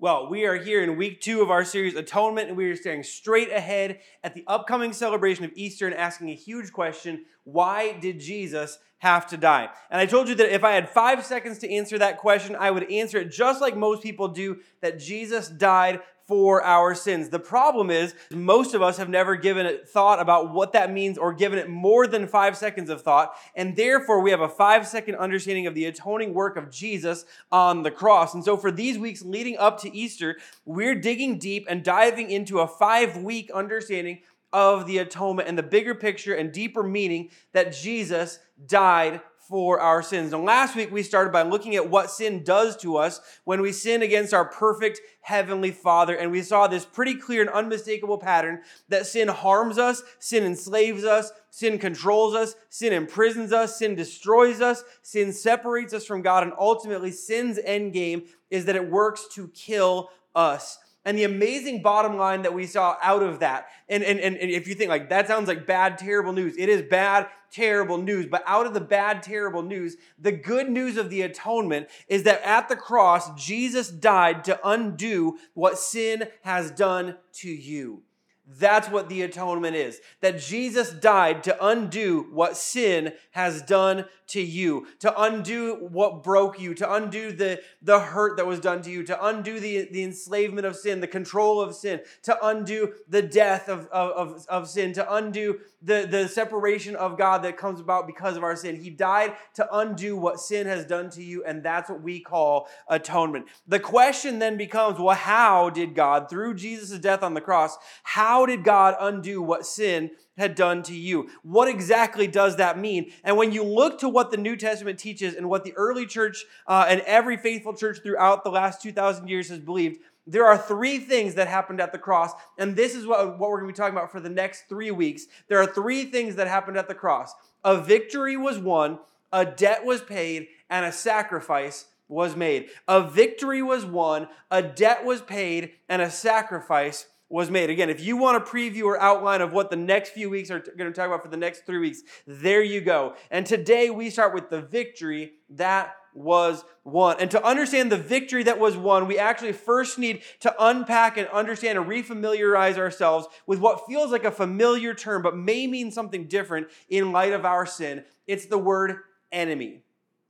Well, we are here in week two of our series Atonement, and we are staring straight ahead at the upcoming celebration of Easter and asking a huge question why did Jesus have to die? And I told you that if I had five seconds to answer that question, I would answer it just like most people do that Jesus died for our sins. The problem is, most of us have never given it thought about what that means or given it more than five seconds of thought, and therefore we have a five second understanding of the atoning work of Jesus on the cross. And so, for these weeks leading up to Easter, we're digging deep and diving into a five week understanding of the atonement and the bigger picture and deeper meaning that Jesus died for our sins. And last week we started by looking at what sin does to us when we sin against our perfect heavenly Father. And we saw this pretty clear and unmistakable pattern that sin harms us, sin enslaves us, sin controls us, sin imprisons us, sin destroys us, sin separates us from God, and ultimately sin's end game is that it works to kill us and the amazing bottom line that we saw out of that. And, and, and if you think like that sounds like bad, terrible news, it is bad, terrible news. But out of the bad, terrible news, the good news of the atonement is that at the cross, Jesus died to undo what sin has done to you. That's what the atonement is. That Jesus died to undo what sin has done to you, to undo what broke you, to undo the, the hurt that was done to you, to undo the, the enslavement of sin, the control of sin, to undo the death of, of, of sin, to undo the, the separation of God that comes about because of our sin. He died to undo what sin has done to you, and that's what we call atonement. The question then becomes well, how did God, through Jesus' death on the cross, how did God undo what sin had done to you. What exactly does that mean? And when you look to what the New Testament teaches and what the early church uh, and every faithful church throughout the last 2,000 years has believed, there are three things that happened at the cross, and this is what, what we're going to be talking about for the next three weeks. There are three things that happened at the cross a victory was won, a debt was paid, and a sacrifice was made. A victory was won, a debt was paid, and a sacrifice was made. Again, if you want a preview or outline of what the next few weeks are going to talk about for the next three weeks, there you go. And today we start with the victory that was won. And to understand the victory that was won, we actually first need to unpack and understand and refamiliarize ourselves with what feels like a familiar term, but may mean something different in light of our sin. It's the word enemy.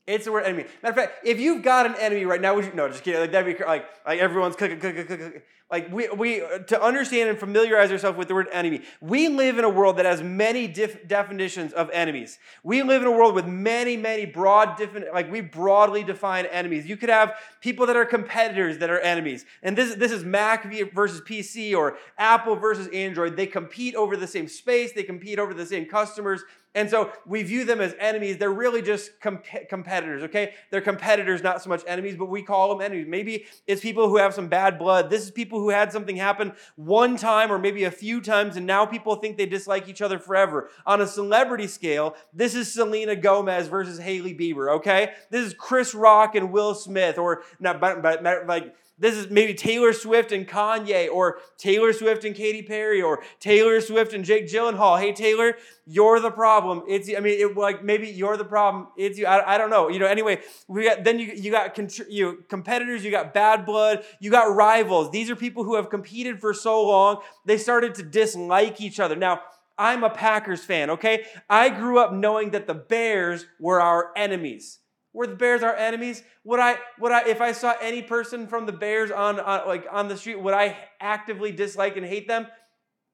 It's the word enemy. Matter of fact, if you've got an enemy right now, would you? No, just kidding. Like that'd be like like everyone's cooking, cooking, cooking. Like we we to understand and familiarize ourselves with the word enemy. We live in a world that has many definitions of enemies. We live in a world with many many broad different like we broadly define enemies. You could have people that are competitors that are enemies, and this this is Mac versus PC or Apple versus Android. They compete over the same space. They compete over the same customers. And so we view them as enemies. They're really just comp- competitors, okay? They're competitors, not so much enemies, but we call them enemies. Maybe it's people who have some bad blood. This is people who had something happen one time or maybe a few times, and now people think they dislike each other forever. On a celebrity scale, this is Selena Gomez versus Hailey Bieber, okay? This is Chris Rock and Will Smith, or not, but, but like, this is maybe Taylor Swift and Kanye, or Taylor Swift and Katy Perry, or Taylor Swift and Jake Gyllenhaal. Hey Taylor, you're the problem. It's I mean, it, like maybe you're the problem. It's you. I, I don't know. You know. Anyway, we got then you you got you competitors. You got bad blood. You got rivals. These are people who have competed for so long. They started to dislike each other. Now. I'm a Packers fan, okay? I grew up knowing that the Bears were our enemies. Were the Bears our enemies? Would I, would I, if I saw any person from the Bears on, on, like on the street, would I actively dislike and hate them?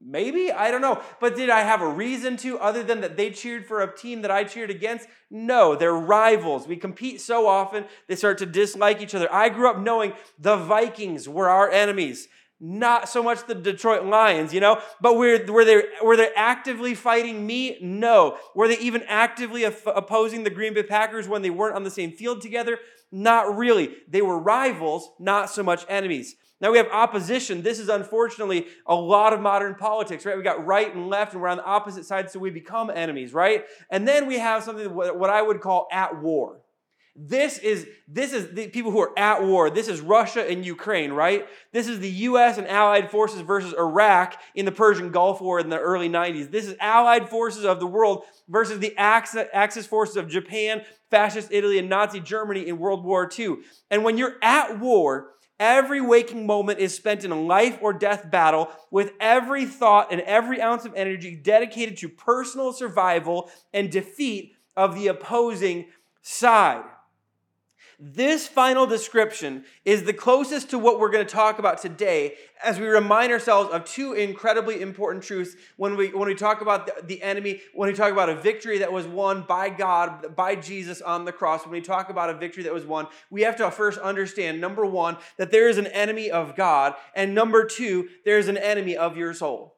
Maybe I don't know, but did I have a reason to, other than that they cheered for a team that I cheered against? No, they're rivals. We compete so often they start to dislike each other. I grew up knowing the Vikings were our enemies not so much the Detroit Lions, you know, but were, were, they, were they actively fighting me? No. Were they even actively opposing the Green Bay Packers when they weren't on the same field together? Not really. They were rivals, not so much enemies. Now we have opposition. This is unfortunately a lot of modern politics, right? We got right and left, and we're on the opposite sides, so we become enemies, right? And then we have something what I would call at war. This is this is the people who are at war. This is Russia and Ukraine, right? This is the US and allied forces versus Iraq in the Persian Gulf War in the early 90s. This is allied forces of the world versus the Axis forces of Japan, fascist Italy and Nazi Germany in World War II. And when you're at war, Every waking moment is spent in a life or death battle with every thought and every ounce of energy dedicated to personal survival and defeat of the opposing side. This final description is the closest to what we're going to talk about today as we remind ourselves of two incredibly important truths when we, when we talk about the, the enemy, when we talk about a victory that was won by God, by Jesus on the cross, when we talk about a victory that was won, we have to first understand number one, that there is an enemy of God, and number two, there is an enemy of your soul.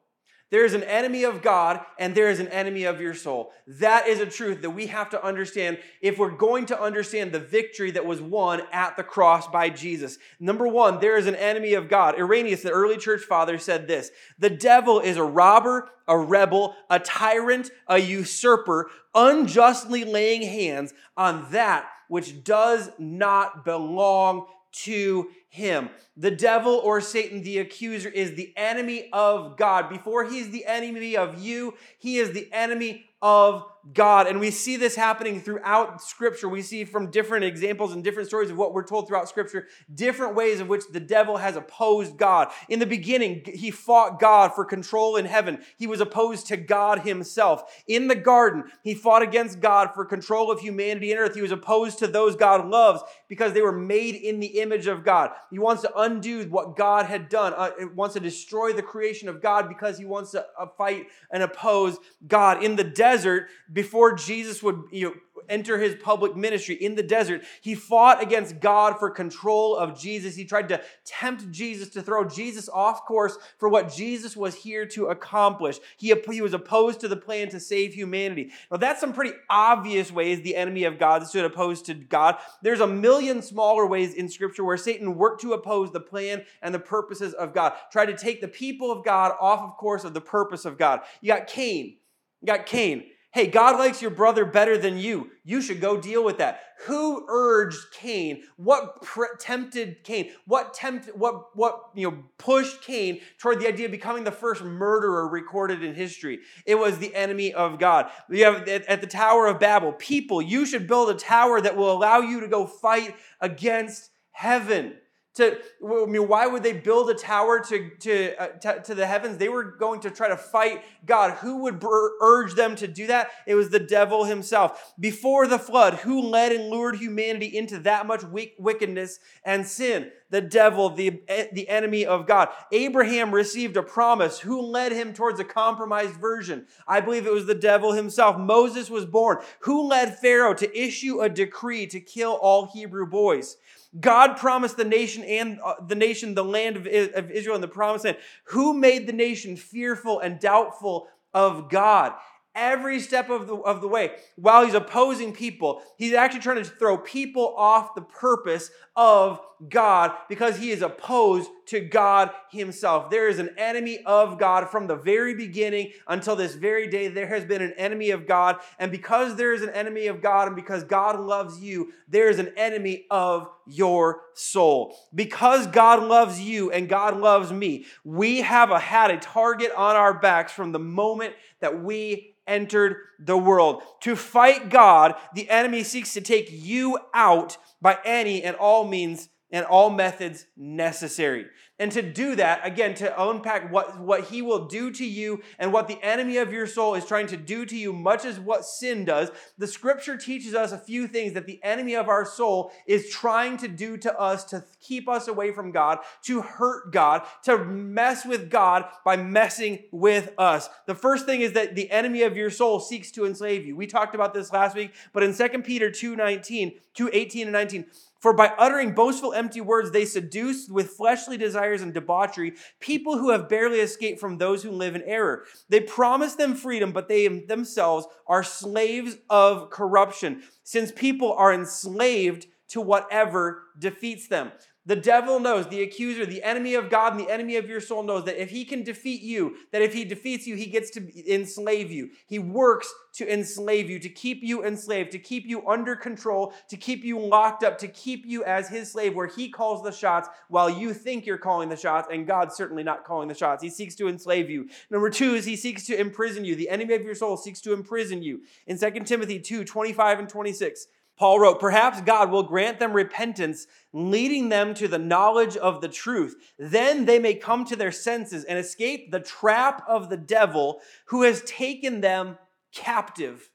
There is an enemy of God and there is an enemy of your soul. That is a truth that we have to understand if we're going to understand the victory that was won at the cross by Jesus. Number one, there is an enemy of God. Irenaeus, the early church father, said this The devil is a robber, a rebel, a tyrant, a usurper, unjustly laying hands on that which does not belong to him. The devil or Satan, the accuser, is the enemy of God. Before he's the enemy of you, he is the enemy of God. And we see this happening throughout Scripture. We see from different examples and different stories of what we're told throughout Scripture, different ways of which the devil has opposed God. In the beginning, he fought God for control in heaven, he was opposed to God himself. In the garden, he fought against God for control of humanity and earth. He was opposed to those God loves because they were made in the image of God. He wants to undo what God had done, uh, wants to destroy the creation of God because he wants to uh, fight and oppose God. In the desert, before Jesus would you know, enter his public ministry in the desert, he fought against God for control of Jesus. He tried to tempt Jesus to throw Jesus off course for what Jesus was here to accomplish. He, he was opposed to the plan to save humanity. Now, that's some pretty obvious ways the enemy of God stood opposed to God. There's a million smaller ways in Scripture where Satan worked to oppose the plan and the purposes of God, tried to take the people of God off of course of the purpose of God. You got Cain. You got Cain. Hey, God likes your brother better than you. You should go deal with that. Who urged Cain? What pre- tempted Cain? What what what you know pushed Cain toward the idea of becoming the first murderer recorded in history? It was the enemy of God. We have at, at the Tower of Babel, people, you should build a tower that will allow you to go fight against heaven. To, I mean, why would they build a tower to, to, uh, to, to, the heavens? They were going to try to fight God. Who would urge them to do that? It was the devil himself. Before the flood, who led and lured humanity into that much wickedness and sin? The devil, the, the enemy of God. Abraham received a promise. Who led him towards a compromised version? I believe it was the devil himself. Moses was born. Who led Pharaoh to issue a decree to kill all Hebrew boys? God promised the nation and uh, the nation the land of, of Israel and the promised land. Who made the nation fearful and doubtful of God? every step of the, of the way. While he's opposing people, he's actually trying to throw people off the purpose of God because he is opposed to God himself. There is an enemy of God from the very beginning until this very day. There has been an enemy of God. And because there is an enemy of God and because God loves you, there is an enemy of your soul. Because God loves you and God loves me, we have a, had a target on our backs from the moment that we entered the world. To fight God, the enemy seeks to take you out by any and all means and all methods necessary. And to do that, again, to unpack what, what he will do to you and what the enemy of your soul is trying to do to you, much as what sin does, the scripture teaches us a few things that the enemy of our soul is trying to do to us to keep us away from God, to hurt God, to mess with God by messing with us. The first thing is that the enemy of your soul seeks to enslave you. We talked about this last week, but in 2 Peter 2 19, 2 18 and 19, for by uttering boastful, empty words, they seduce with fleshly desires and debauchery people who have barely escaped from those who live in error. They promise them freedom, but they themselves are slaves of corruption, since people are enslaved to whatever defeats them. The devil knows, the accuser, the enemy of God and the enemy of your soul knows that if he can defeat you, that if he defeats you, he gets to enslave you. He works to enslave you, to keep you enslaved, to keep you under control, to keep you locked up, to keep you as his slave, where he calls the shots while you think you're calling the shots, and God's certainly not calling the shots. He seeks to enslave you. Number two is he seeks to imprison you. The enemy of your soul seeks to imprison you. In 2 Timothy 2 25 and 26, Paul wrote, Perhaps God will grant them repentance, leading them to the knowledge of the truth. Then they may come to their senses and escape the trap of the devil who has taken them captive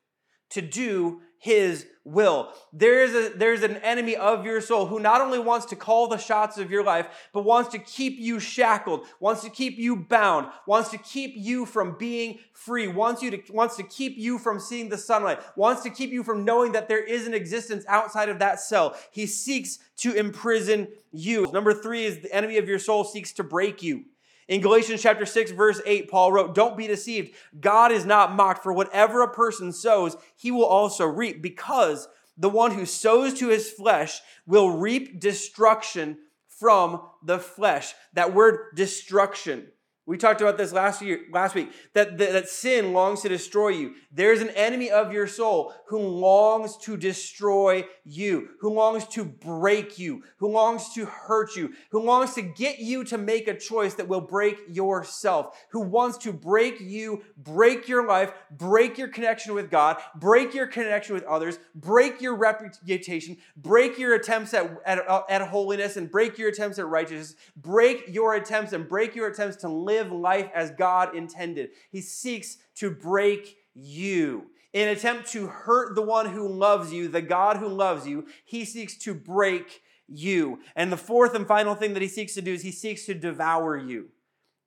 to do his will. There is a, there's an enemy of your soul who not only wants to call the shots of your life, but wants to keep you shackled, wants to keep you bound, wants to keep you from being free, wants you to, wants to keep you from seeing the sunlight, wants to keep you from knowing that there is an existence outside of that cell. He seeks to imprison you. Number three is the enemy of your soul seeks to break you. In Galatians chapter 6 verse 8 Paul wrote, "Don't be deceived. God is not mocked, for whatever a person sows, he will also reap, because the one who sows to his flesh will reap destruction from the flesh." That word destruction we talked about this last year, last week, that, that, that, sin longs to destroy you. There's an enemy of your soul who longs to destroy you, who longs to break you, who longs to hurt you, who longs to get you to make a choice that will break yourself, who wants to break you, break your life, break your connection with God, break your connection with others, break your reputation, break your attempts at, at, at holiness, and break your attempts at righteousness, break your attempts and break your attempts to live live life as God intended. He seeks to break you. In attempt to hurt the one who loves you, the God who loves you, he seeks to break you. And the fourth and final thing that he seeks to do is he seeks to devour you.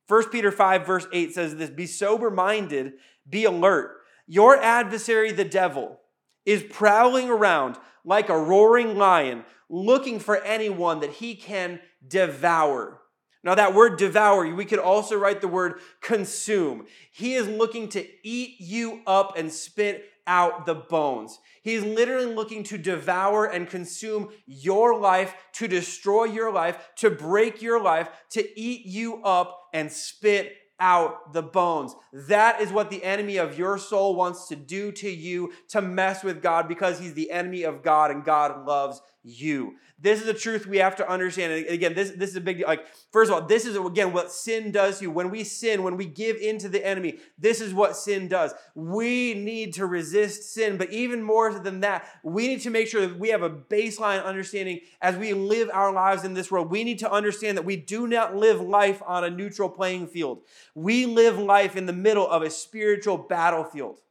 1 Peter 5, verse 8 says this Be sober minded, be alert. Your adversary, the devil, is prowling around like a roaring lion, looking for anyone that he can devour. Now, that word devour, we could also write the word consume. He is looking to eat you up and spit out the bones. He's literally looking to devour and consume your life, to destroy your life, to break your life, to eat you up and spit out the bones. That is what the enemy of your soul wants to do to you, to mess with God, because he's the enemy of God and God loves you. This is a truth we have to understand. And again, this, this is a big deal. Like, first of all, this is again what sin does to you. When we sin, when we give in to the enemy, this is what sin does. We need to resist sin, but even more than that, we need to make sure that we have a baseline understanding as we live our lives in this world. We need to understand that we do not live life on a neutral playing field. We live life in the middle of a spiritual battlefield.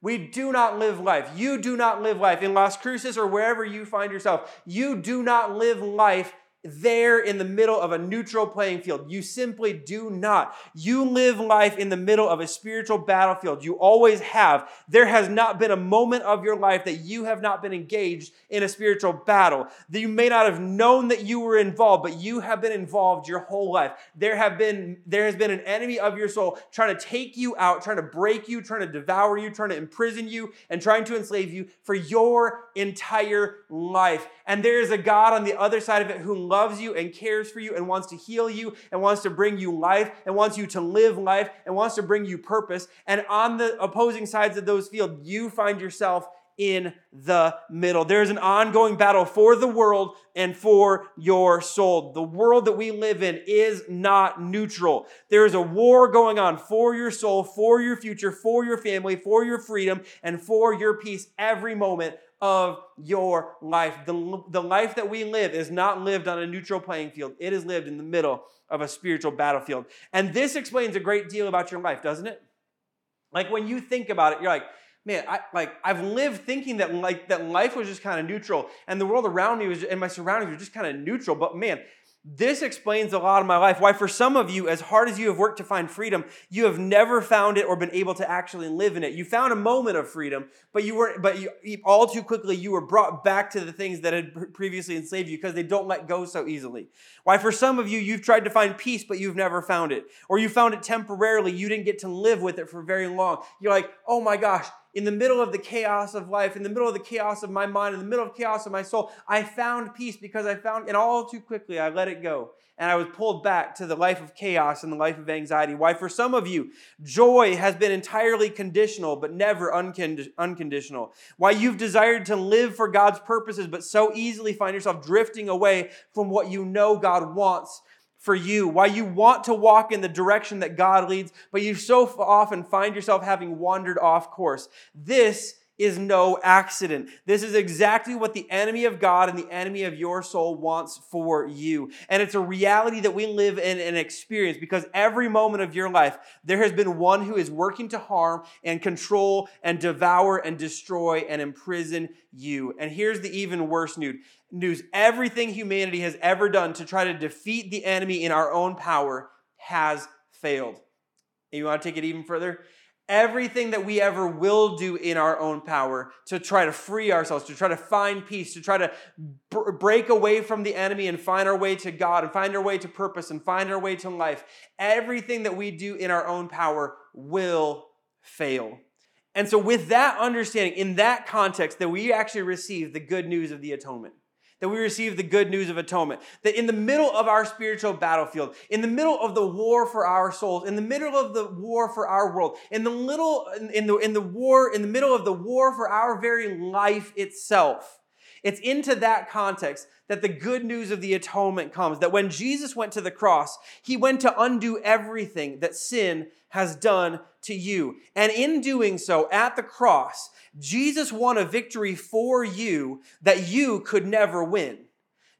We do not live life. You do not live life in Las Cruces or wherever you find yourself. You do not live life there in the middle of a neutral playing field. You simply do not. You live life in the middle of a spiritual battlefield. You always have. There has not been a moment of your life that you have not been engaged in a spiritual battle. That you may not have known that you were involved, but you have been involved your whole life. There have been there has been an enemy of your soul trying to take you out, trying to break you, trying to devour you, trying to imprison you, and trying to enslave you for your entire life. And there is a God on the other side of it who loves you and cares for you and wants to heal you and wants to bring you life and wants you to live life and wants to bring you purpose. And on the opposing sides of those fields, you find yourself in the middle. There's an ongoing battle for the world and for your soul. The world that we live in is not neutral. There is a war going on for your soul, for your future, for your family, for your freedom, and for your peace every moment of your life. The, the life that we live is not lived on a neutral playing field, it is lived in the middle of a spiritual battlefield. And this explains a great deal about your life, doesn't it? Like when you think about it, you're like, man, I like I've lived thinking that like that life was just kind of neutral and the world around me was and my surroundings were just kind of neutral. But man, this explains a lot of my life. Why, for some of you, as hard as you have worked to find freedom, you have never found it or been able to actually live in it. You found a moment of freedom, but you weren't. but you, all too quickly, you were brought back to the things that had previously enslaved you because they don't let go so easily. Why, for some of you, you've tried to find peace, but you've never found it, or you found it temporarily. You didn't get to live with it for very long. You're like, oh my gosh, in the middle of the chaos of life, in the middle of the chaos of my mind, in the middle of chaos of my soul, I found peace because I found, and all too quickly, I let it go. And I was pulled back to the life of chaos and the life of anxiety. Why, for some of you, joy has been entirely conditional, but never unconditional. Why, you've desired to live for God's purposes, but so easily find yourself drifting away from what you know God wants for you, why you want to walk in the direction that God leads, but you so often find yourself having wandered off course. This is no accident. This is exactly what the enemy of God and the enemy of your soul wants for you. And it's a reality that we live in and experience because every moment of your life, there has been one who is working to harm and control and devour and destroy and imprison you. And here's the even worse news. News everything humanity has ever done to try to defeat the enemy in our own power has failed. And you want to take it even further? Everything that we ever will do in our own power to try to free ourselves, to try to find peace, to try to break away from the enemy and find our way to God and find our way to purpose and find our way to life. Everything that we do in our own power will fail. And so, with that understanding, in that context, that we actually receive the good news of the atonement that we receive the good news of atonement. That in the middle of our spiritual battlefield, in the middle of the war for our souls, in the middle of the war for our world, in the little in the in the war in the middle of the war for our very life itself. It's into that context that the good news of the atonement comes. That when Jesus went to the cross, he went to undo everything that sin has done to you. And in doing so, at the cross, Jesus won a victory for you that you could never win.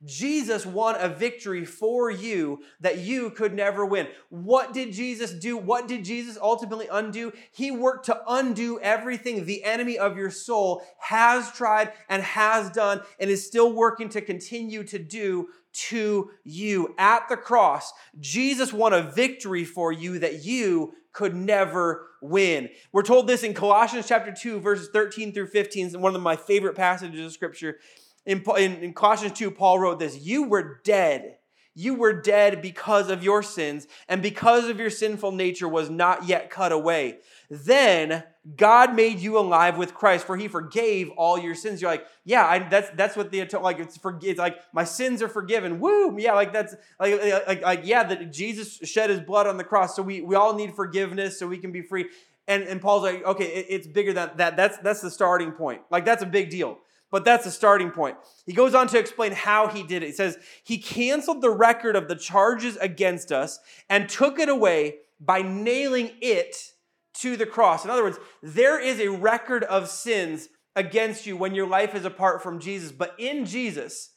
Jesus won a victory for you that you could never win. What did Jesus do? What did Jesus ultimately undo? He worked to undo everything the enemy of your soul has tried and has done and is still working to continue to do to you. At the cross, Jesus won a victory for you that you could never win. We're told this in Colossians chapter 2, verses 13 through 15, it's one of my favorite passages of scripture. In, in, in Colossians 2, Paul wrote this You were dead. You were dead because of your sins, and because of your sinful nature was not yet cut away. Then God made you alive with Christ, for He forgave all your sins. You're like, yeah, I, that's that's what the like it's for. It's like my sins are forgiven. Woo, yeah, like that's like like, like yeah, that Jesus shed His blood on the cross, so we we all need forgiveness, so we can be free. And and Paul's like, okay, it, it's bigger than that. That's that's the starting point. Like that's a big deal. But that's the starting point. He goes on to explain how he did it. He says, He canceled the record of the charges against us and took it away by nailing it to the cross. In other words, there is a record of sins against you when your life is apart from Jesus. But in Jesus,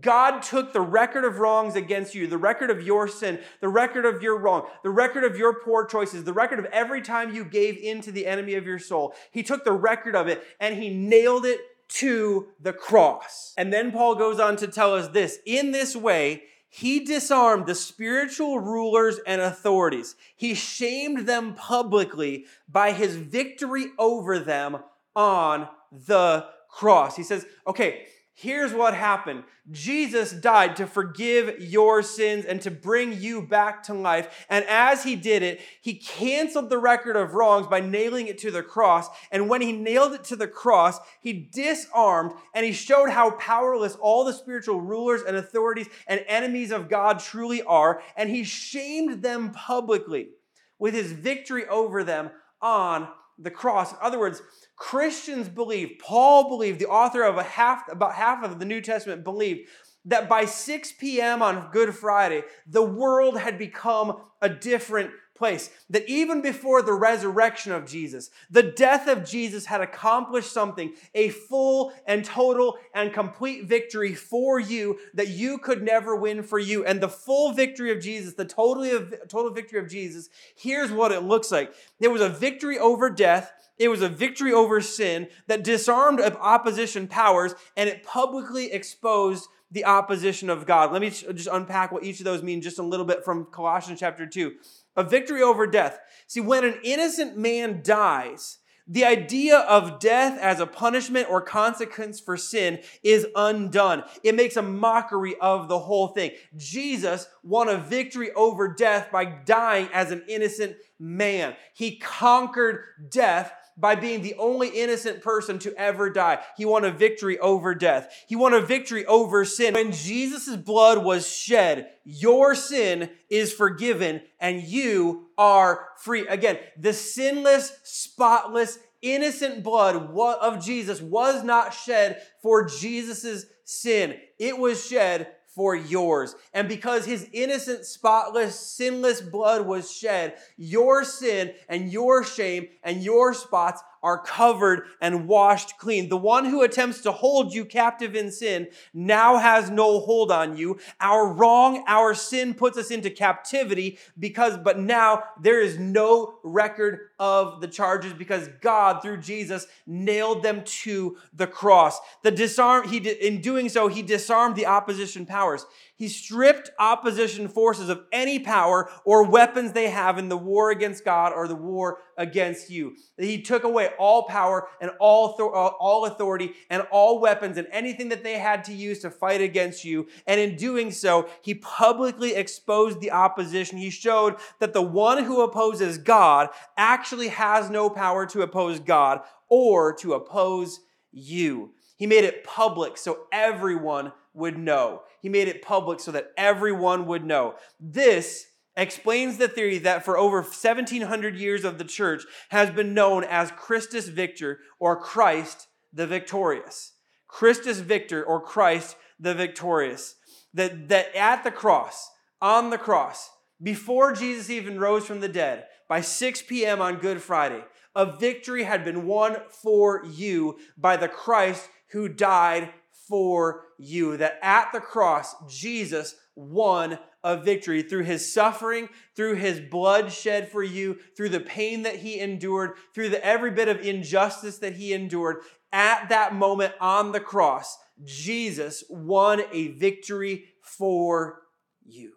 God took the record of wrongs against you, the record of your sin, the record of your wrong, the record of your poor choices, the record of every time you gave in to the enemy of your soul. He took the record of it and he nailed it to the cross. And then Paul goes on to tell us this in this way, he disarmed the spiritual rulers and authorities. He shamed them publicly by his victory over them on the cross. He says, okay, Here's what happened Jesus died to forgive your sins and to bring you back to life. And as he did it, he canceled the record of wrongs by nailing it to the cross. And when he nailed it to the cross, he disarmed and he showed how powerless all the spiritual rulers and authorities and enemies of God truly are. And he shamed them publicly with his victory over them on the cross. In other words, Christians believe, Paul believed, the author of half, about half of the New Testament believed that by 6 p.m. on Good Friday, the world had become a different place. That even before the resurrection of Jesus, the death of Jesus had accomplished something, a full and total and complete victory for you that you could never win for you. And the full victory of Jesus, the totally total victory of Jesus, here's what it looks like. There was a victory over death it was a victory over sin that disarmed opposition powers and it publicly exposed the opposition of God. Let me just unpack what each of those mean just a little bit from Colossians chapter 2. A victory over death. See, when an innocent man dies, the idea of death as a punishment or consequence for sin is undone. It makes a mockery of the whole thing. Jesus won a victory over death by dying as an innocent man. He conquered death by being the only innocent person to ever die. He won a victory over death. He won a victory over sin. When Jesus' blood was shed, your sin is forgiven and you are free. Again, the sinless, spotless, innocent blood of Jesus was not shed for Jesus' sin. It was shed for yours. And because his innocent, spotless, sinless blood was shed, your sin and your shame and your spots are covered and washed clean. The one who attempts to hold you captive in sin now has no hold on you. Our wrong, our sin puts us into captivity because, but now there is no record of the charges because God, through Jesus, nailed them to the cross. The disarm, he, in doing so, he disarmed the opposition powers. He stripped opposition forces of any power or weapons they have in the war against God or the war against you. He took away all power and all, uh, all authority and all weapons and anything that they had to use to fight against you. And in doing so, he publicly exposed the opposition. He showed that the one who opposes God actually has no power to oppose God or to oppose you. He made it public so everyone would know. He made it public so that everyone would know. This explains the theory that for over 1700 years of the church has been known as Christus Victor or Christ the Victorious. Christus Victor or Christ the Victorious. That, that at the cross, on the cross, before Jesus even rose from the dead, by 6 p.m. on Good Friday, a victory had been won for you by the Christ who died for you. That at the cross, Jesus won a victory through his suffering, through his blood shed for you, through the pain that he endured, through the every bit of injustice that he endured. At that moment on the cross, Jesus won a victory for you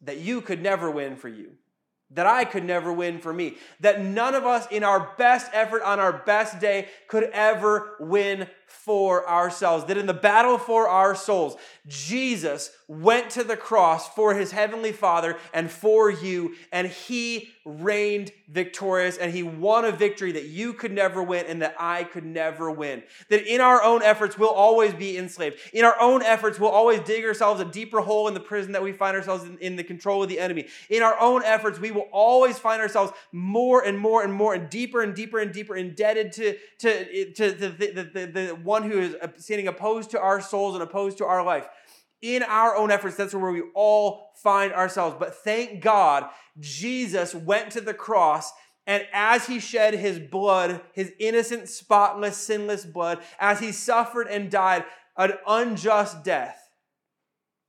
that you could never win for you that I could never win for me, that none of us in our best effort on our best day could ever win for ourselves. That in the battle for our souls, Jesus went to the cross for his heavenly Father and for you, and he reigned victorious and he won a victory that you could never win and that I could never win. That in our own efforts, we'll always be enslaved. In our own efforts, we'll always dig ourselves a deeper hole in the prison that we find ourselves in, in the control of the enemy. In our own efforts, we will always find ourselves more and more and more and deeper and deeper and deeper indebted to, to, to, the, the, the, the one who is standing opposed to our souls and opposed to our life in our own efforts, that's where we all find ourselves. But thank God, Jesus went to the cross, and as he shed his blood, his innocent, spotless, sinless blood, as he suffered and died an unjust death,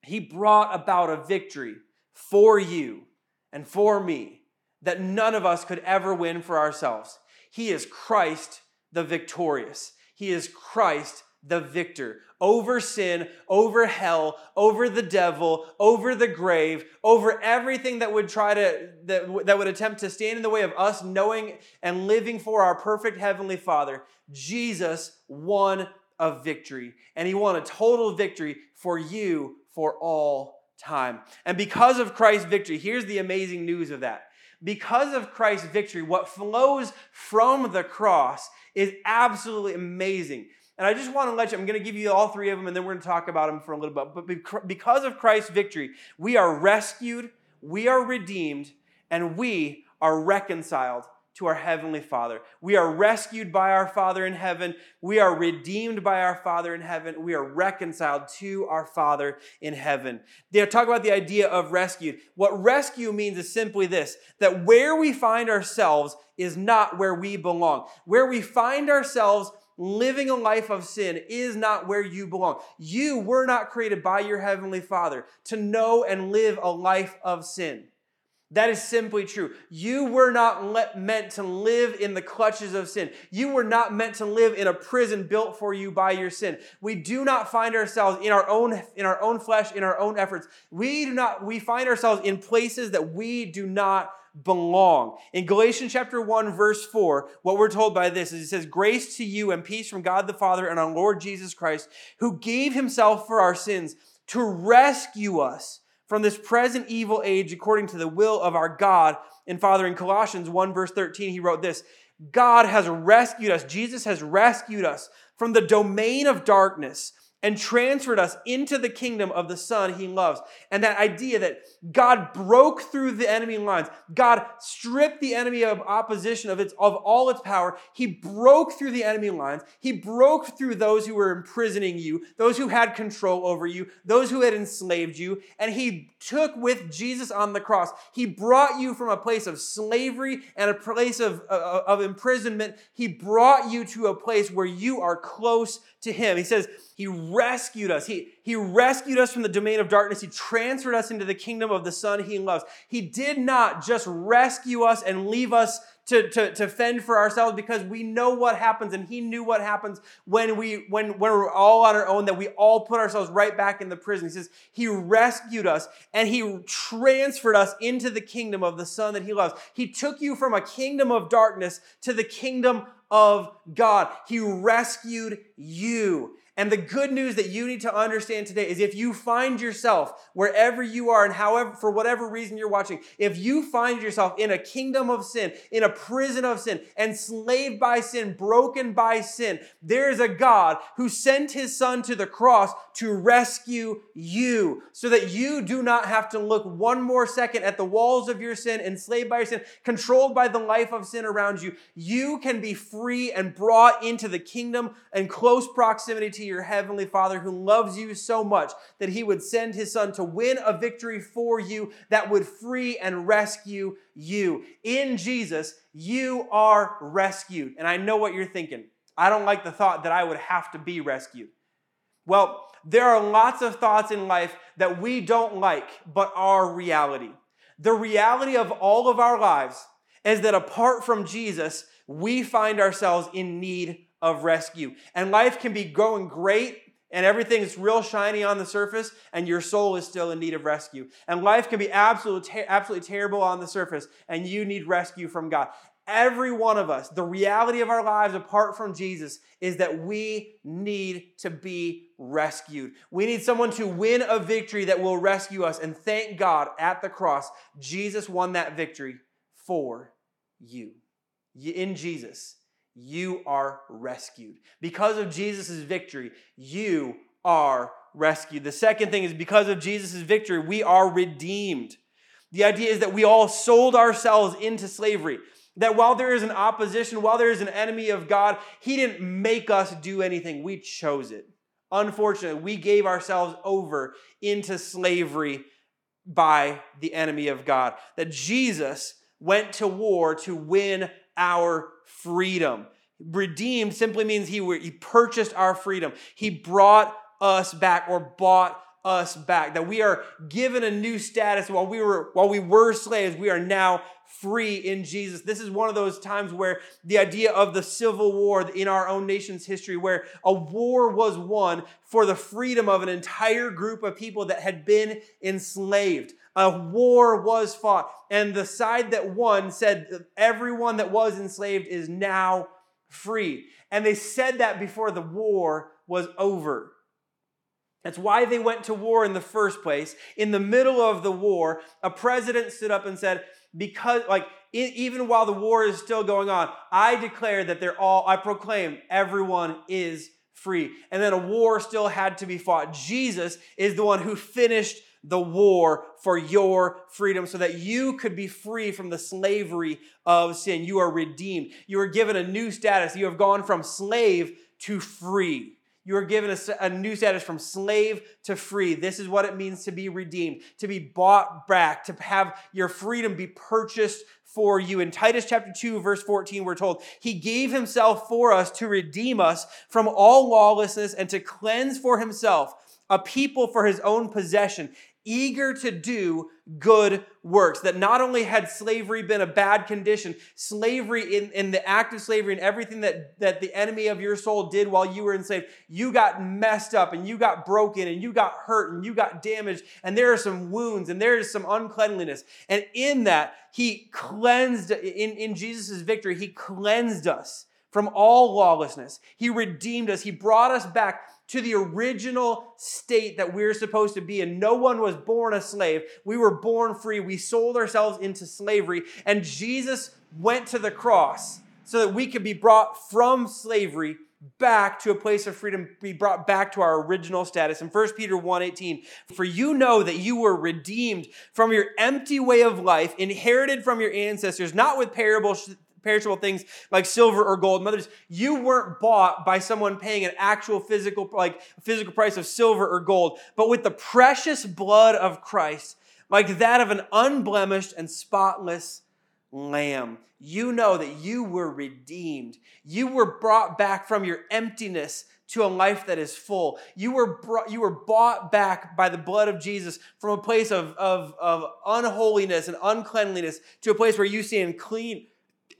he brought about a victory for you and for me that none of us could ever win for ourselves. He is Christ the victorious. He is Christ the victor over sin, over hell, over the devil, over the grave, over everything that would try to that, that would attempt to stand in the way of us knowing and living for our perfect heavenly Father. Jesus won a victory, and he won a total victory for you for all time. And because of Christ's victory, here's the amazing news of that. Because of Christ's victory, what flows from the cross is absolutely amazing. And I just want to let you, I'm going to give you all three of them and then we're going to talk about them for a little bit. But because of Christ's victory, we are rescued, we are redeemed, and we are reconciled to our Heavenly Father. We are rescued by our Father in heaven. We are redeemed by our Father in heaven. We are reconciled to our Father in heaven. They talk about the idea of rescued. What rescue means is simply this that where we find ourselves is not where we belong. Where we find ourselves living a life of sin is not where you belong. You were not created by your Heavenly Father to know and live a life of sin. That is simply true. You were not meant to live in the clutches of sin. You were not meant to live in a prison built for you by your sin. We do not find ourselves in our own in our own flesh, in our own efforts. We do not we find ourselves in places that we do not belong. In Galatians chapter 1 verse 4, what we're told by this is it says grace to you and peace from God the Father and our Lord Jesus Christ, who gave himself for our sins to rescue us from this present evil age according to the will of our God and Father. In Colossians 1 verse 13, he wrote this, God has rescued us. Jesus has rescued us from the domain of darkness and transferred us into the kingdom of the Son he loves. And that idea that God broke through the enemy lines, God stripped the enemy of opposition of its of all its power. He broke through the enemy lines. He broke through those who were imprisoning you, those who had control over you, those who had enslaved you, and he took with Jesus on the cross. He brought you from a place of slavery and a place of, of, of imprisonment. He brought you to a place where you are close to him. He says, He rescued us. He, he rescued us from the domain of darkness. He transferred us into the kingdom of the Son He loves. He did not just rescue us and leave us to, to, to fend for ourselves because we know what happens and he knew what happens when we when, when we're all on our own that we all put ourselves right back in the prison he says he rescued us and he transferred us into the kingdom of the son that he loves he took you from a kingdom of darkness to the kingdom of God. He rescued you. And the good news that you need to understand today is if you find yourself wherever you are and however, for whatever reason you're watching, if you find yourself in a kingdom of sin, in a prison of sin, enslaved by sin, broken by sin, there is a God who sent his son to the cross to rescue you so that you do not have to look one more second at the walls of your sin, enslaved by your sin, controlled by the life of sin around you. You can be free and brought into the kingdom and close proximity to your heavenly Father who loves you so much that he would send his son to win a victory for you that would free and rescue you. In Jesus, you are rescued. And I know what you're thinking. I don't like the thought that I would have to be rescued. Well, there are lots of thoughts in life that we don't like, but are reality. The reality of all of our lives is that apart from Jesus, we find ourselves in need of rescue. And life can be going great and everything is real shiny on the surface and your soul is still in need of rescue. And life can be absolutely, ter- absolutely terrible on the surface and you need rescue from God. Every one of us, the reality of our lives apart from Jesus is that we need to be rescued. We need someone to win a victory that will rescue us. And thank God at the cross, Jesus won that victory for you. In Jesus, you are rescued. Because of Jesus' victory, you are rescued. The second thing is because of Jesus' victory, we are redeemed. The idea is that we all sold ourselves into slavery. That while there is an opposition, while there is an enemy of God, He didn't make us do anything. We chose it. Unfortunately, we gave ourselves over into slavery by the enemy of God. That Jesus went to war to win our freedom. Redeemed simply means he, he purchased our freedom. He brought us back or bought us back. That we are given a new status while we were while we were slaves, we are now free in Jesus. This is one of those times where the idea of the civil war in our own nation's history where a war was won for the freedom of an entire group of people that had been enslaved. A war was fought and the side that won said everyone that was enslaved is now free. And they said that before the war was over. That's why they went to war in the first place. In the middle of the war, a president stood up and said, because, like, even while the war is still going on, I declare that they're all, I proclaim everyone is free. And then a war still had to be fought. Jesus is the one who finished the war for your freedom so that you could be free from the slavery of sin. You are redeemed. You are given a new status. You have gone from slave to free. You are given a, a, new status from slave to free. This is what it means to be redeemed, to be bought back, to have your freedom be purchased for you. In Titus chapter 2, verse 14, we're told, He gave Himself for us to redeem us from all lawlessness and to cleanse for Himself a people for His own possession, eager to do good works. That not only had slavery been a bad condition, slavery in, in the act of slavery and everything that, that the enemy of your soul did while you were enslaved, you got messed up and you got broken and you got hurt and you got damaged and there are some wounds and there is some uncleanliness. And in that, he cleansed, in, in Jesus' victory, he cleansed us from all lawlessness. He redeemed us. He brought us back to the original state that we're supposed to be in. No one was born a slave. We were born free. We sold ourselves into slavery. And Jesus went to the cross so that we could be brought from slavery back to a place of freedom, be brought back to our original status. In 1 Peter 1:18, for you know that you were redeemed from your empty way of life, inherited from your ancestors, not with parable perishable things like silver or gold. In others, you weren't bought by someone paying an actual physical, like physical price of silver or gold, but with the precious blood of Christ, like that of an unblemished and spotless lamb. You know that you were redeemed. You were brought back from your emptiness to a life that is full. You were, brought, you were bought back by the blood of Jesus from a place of, of, of unholiness and uncleanliness to a place where you stand clean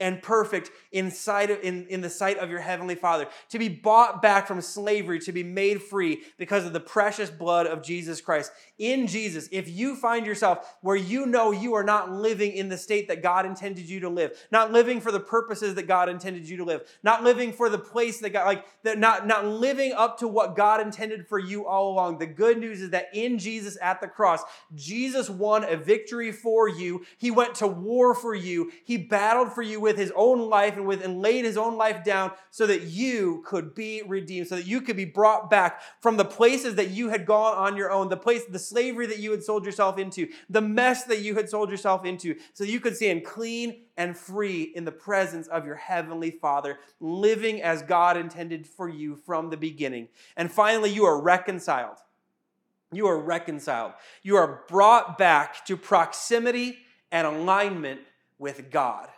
and perfect inside of, in, in the sight of your heavenly father. To be bought back from slavery to be made free because of the precious blood of jesus christ. In jesus if you find yourself where you know you are not living in the state that god intended you to live not living for the purposes that god intended you to live not living for the place that god like that not not living up to what god intended for you all along. The good news is that in jesus at the cross jesus won a victory for you. He went to war for you. He battled for you with his own life and with and laid his own life down so that you could be redeemed, so that you could be brought back from the places that you had gone on your own, the place, the slavery that you had sold yourself into, the mess that you had sold yourself into, so you could stand clean and free in the presence of your heavenly Father, living as God intended for you from the beginning. And finally, you are reconciled. You are reconciled. You are brought back to proximity and alignment with God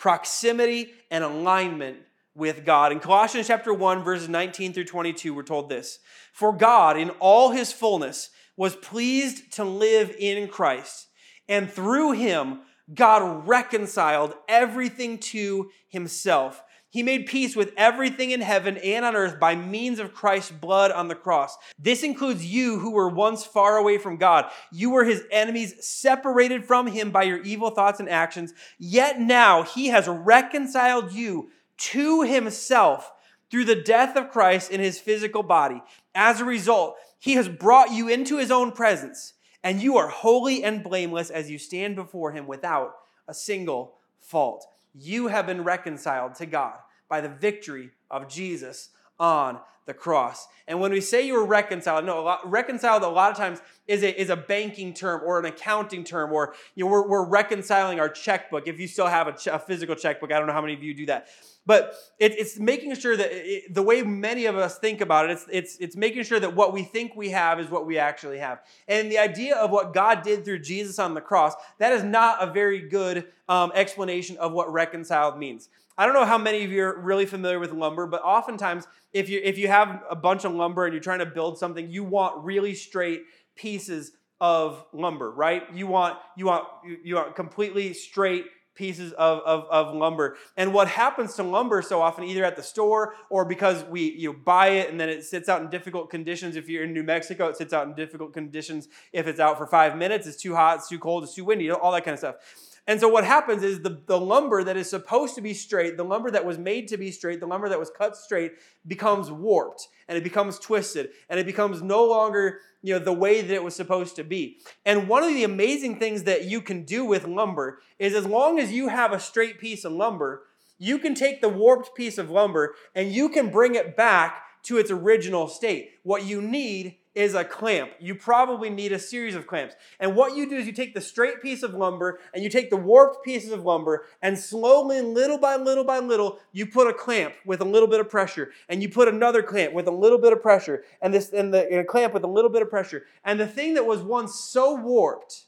proximity and alignment with God. In Colossians chapter 1 verses 19 through 22 we're told this. For God in all his fullness was pleased to live in Christ, and through him God reconciled everything to himself he made peace with everything in heaven and on earth by means of Christ's blood on the cross. This includes you who were once far away from God. You were his enemies, separated from him by your evil thoughts and actions. Yet now he has reconciled you to himself through the death of Christ in his physical body. As a result, he has brought you into his own presence, and you are holy and blameless as you stand before him without a single fault you have been reconciled to God by the victory of Jesus on the cross. And when we say you were reconciled, no, a lot, reconciled a lot of times is a, is a banking term or an accounting term, or you know, we're, we're reconciling our checkbook. If you still have a, a physical checkbook, I don't know how many of you do that. But it, it's making sure that it, the way many of us think about it, it's, it's, it's making sure that what we think we have is what we actually have. And the idea of what God did through Jesus on the cross, that is not a very good um, explanation of what reconciled means. I don't know how many of you are really familiar with lumber, but oftentimes if you if you have a bunch of lumber and you're trying to build something, you want really straight pieces of lumber, right? You want you want you want completely straight pieces of, of, of, lumber. And what happens to lumber so often, either at the store or because we you buy it and then it sits out in difficult conditions. If you're in New Mexico, it sits out in difficult conditions. If it's out for five minutes, it's too hot, it's too cold, it's too windy, all that kind of stuff. And so what happens is the, the lumber that is supposed to be straight, the lumber that was made to be straight, the lumber that was cut straight becomes warped and it becomes twisted and it becomes no longer you know the way that it was supposed to be. And one of the amazing things that you can do with lumber is as long as you have a straight piece of lumber, you can take the warped piece of lumber and you can bring it back to its original state. What you need is a clamp. You probably need a series of clamps. And what you do is you take the straight piece of lumber and you take the warped pieces of lumber and slowly, little by little by little, you put a clamp with a little bit of pressure and you put another clamp with a little bit of pressure and this and the and clamp with a little bit of pressure. And the thing that was once so warped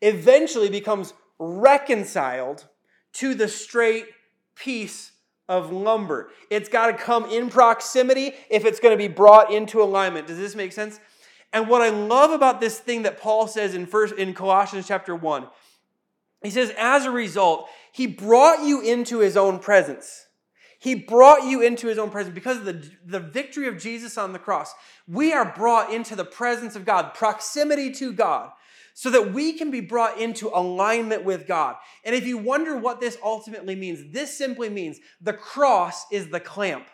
eventually becomes reconciled to the straight piece of lumber. It's got to come in proximity if it's going to be brought into alignment. Does this make sense? And what I love about this thing that Paul says in first in Colossians chapter 1, he says, as a result, he brought you into his own presence. He brought you into his own presence because of the, the victory of Jesus on the cross. We are brought into the presence of God, proximity to God so that we can be brought into alignment with God. And if you wonder what this ultimately means, this simply means the cross is the clamp.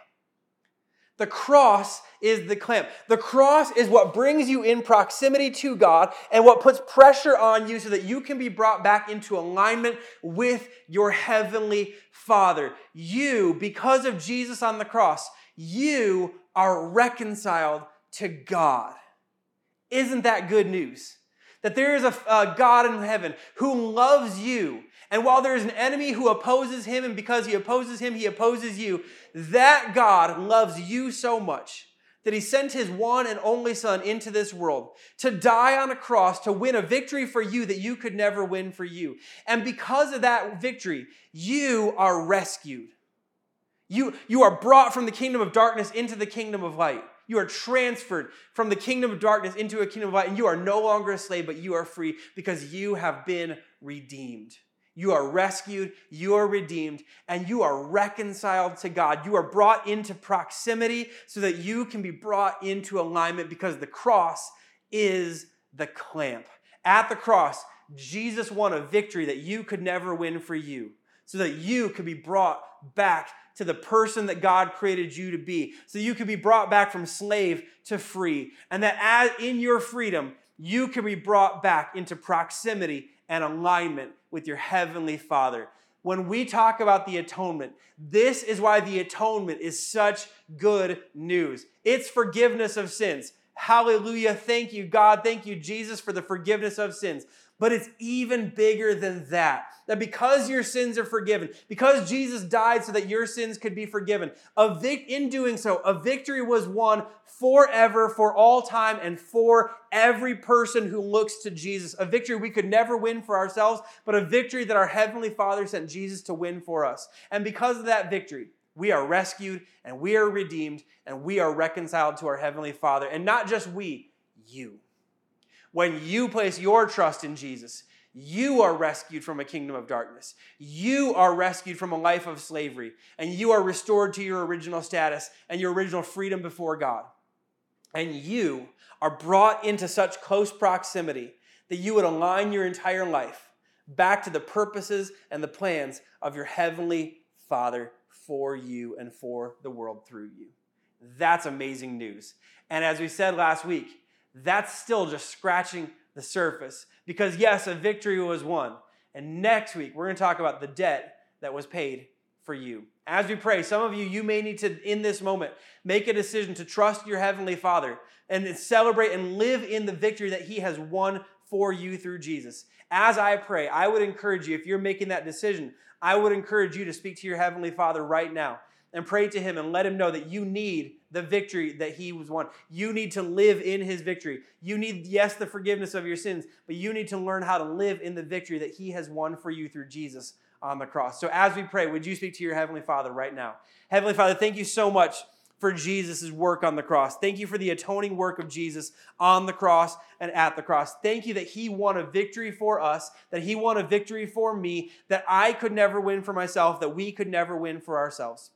The cross is the clamp. The cross is what brings you in proximity to God and what puts pressure on you so that you can be brought back into alignment with your heavenly Father. You, because of Jesus on the cross, you are reconciled to God. Isn't that good news? That there is a, a, God in heaven who loves you. And while there is an enemy who opposes him, and because he opposes him, he opposes you, that God loves you so much that he sent his one and only Son into this world to die on a cross to win a victory for you that you could never win for you. And because of that victory, you are rescued. You, you are brought from the kingdom of darkness into the kingdom of light. You are transferred from the kingdom of darkness into a kingdom of light, and you are no longer a slave, but you are free because you have been redeemed. You are rescued, you are redeemed, and you are reconciled to God. You are brought into proximity so that you can be brought into alignment because the cross is the clamp. At the cross, Jesus won a victory that you could never win for you so that you could be brought back to the person that God created you to be. So you could be brought back from slave to free. And that as in your freedom, you can be brought back into proximity and alignment with your heavenly Father. When we talk about the atonement, this is why the atonement is such good news. It's forgiveness of sins. Hallelujah. Thank you, God. Thank you, Jesus, for the forgiveness of sins. But it's even bigger than that. That because your sins are forgiven, because Jesus died so that your sins could be forgiven, a vic- in doing so, a victory was won forever, for all time, and for every person who looks to Jesus. A victory we could never win for ourselves, but a victory that our Heavenly Father sent Jesus to win for us. And because of that victory, we are rescued and we are redeemed and we are reconciled to our Heavenly Father. And not just we, you. When you place your trust in Jesus, you are rescued from a kingdom of darkness. You are rescued from a life of slavery, and you are restored to your original status and your original freedom before God. And you are brought into such close proximity that you would align your entire life back to the purposes and the plans of your heavenly Father for you and for the world through you. That's amazing news. And as we said last week, that's still just scratching the surface because, yes, a victory was won. And next week, we're going to talk about the debt that was paid for you. As we pray, some of you, you may need to, in this moment, make a decision to trust your Heavenly Father and celebrate and live in the victory that He has won for you through Jesus. As I pray, I would encourage you, if you're making that decision, I would encourage you to speak to your Heavenly Father right now and pray to Him and let Him know that you need the victory that He was won. You need to live in His victory. You need, yes, the forgiveness of your sins, but you need to learn how to live in the victory that He has won for you through Jesus on the cross. So as we pray, would you speak to your Heavenly Father right now? Heavenly Father, thank you so much for Jesus' work on the cross. Thank you for the atoning work of Jesus on the cross and at the cross. Thank you that He won a victory for us, that He won a victory for me, that I could never win for myself, that we could never win for ourselves.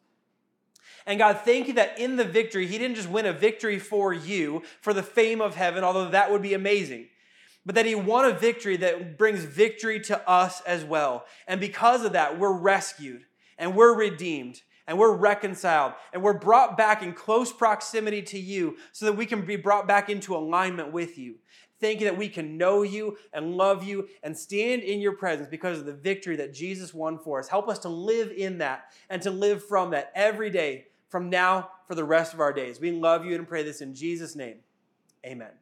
And God, thank you that in the victory, He didn't just win a victory for you, for the fame of heaven, although that would be amazing, but that He won a victory that brings victory to us as well. And because of that, we're rescued and we're redeemed and we're reconciled and we're brought back in close proximity to you so that we can be brought back into alignment with you. Thank you that we can know you and love you and stand in your presence because of the victory that Jesus won for us. Help us to live in that and to live from that every day from now for the rest of our days. We love you and pray this in Jesus' name. Amen.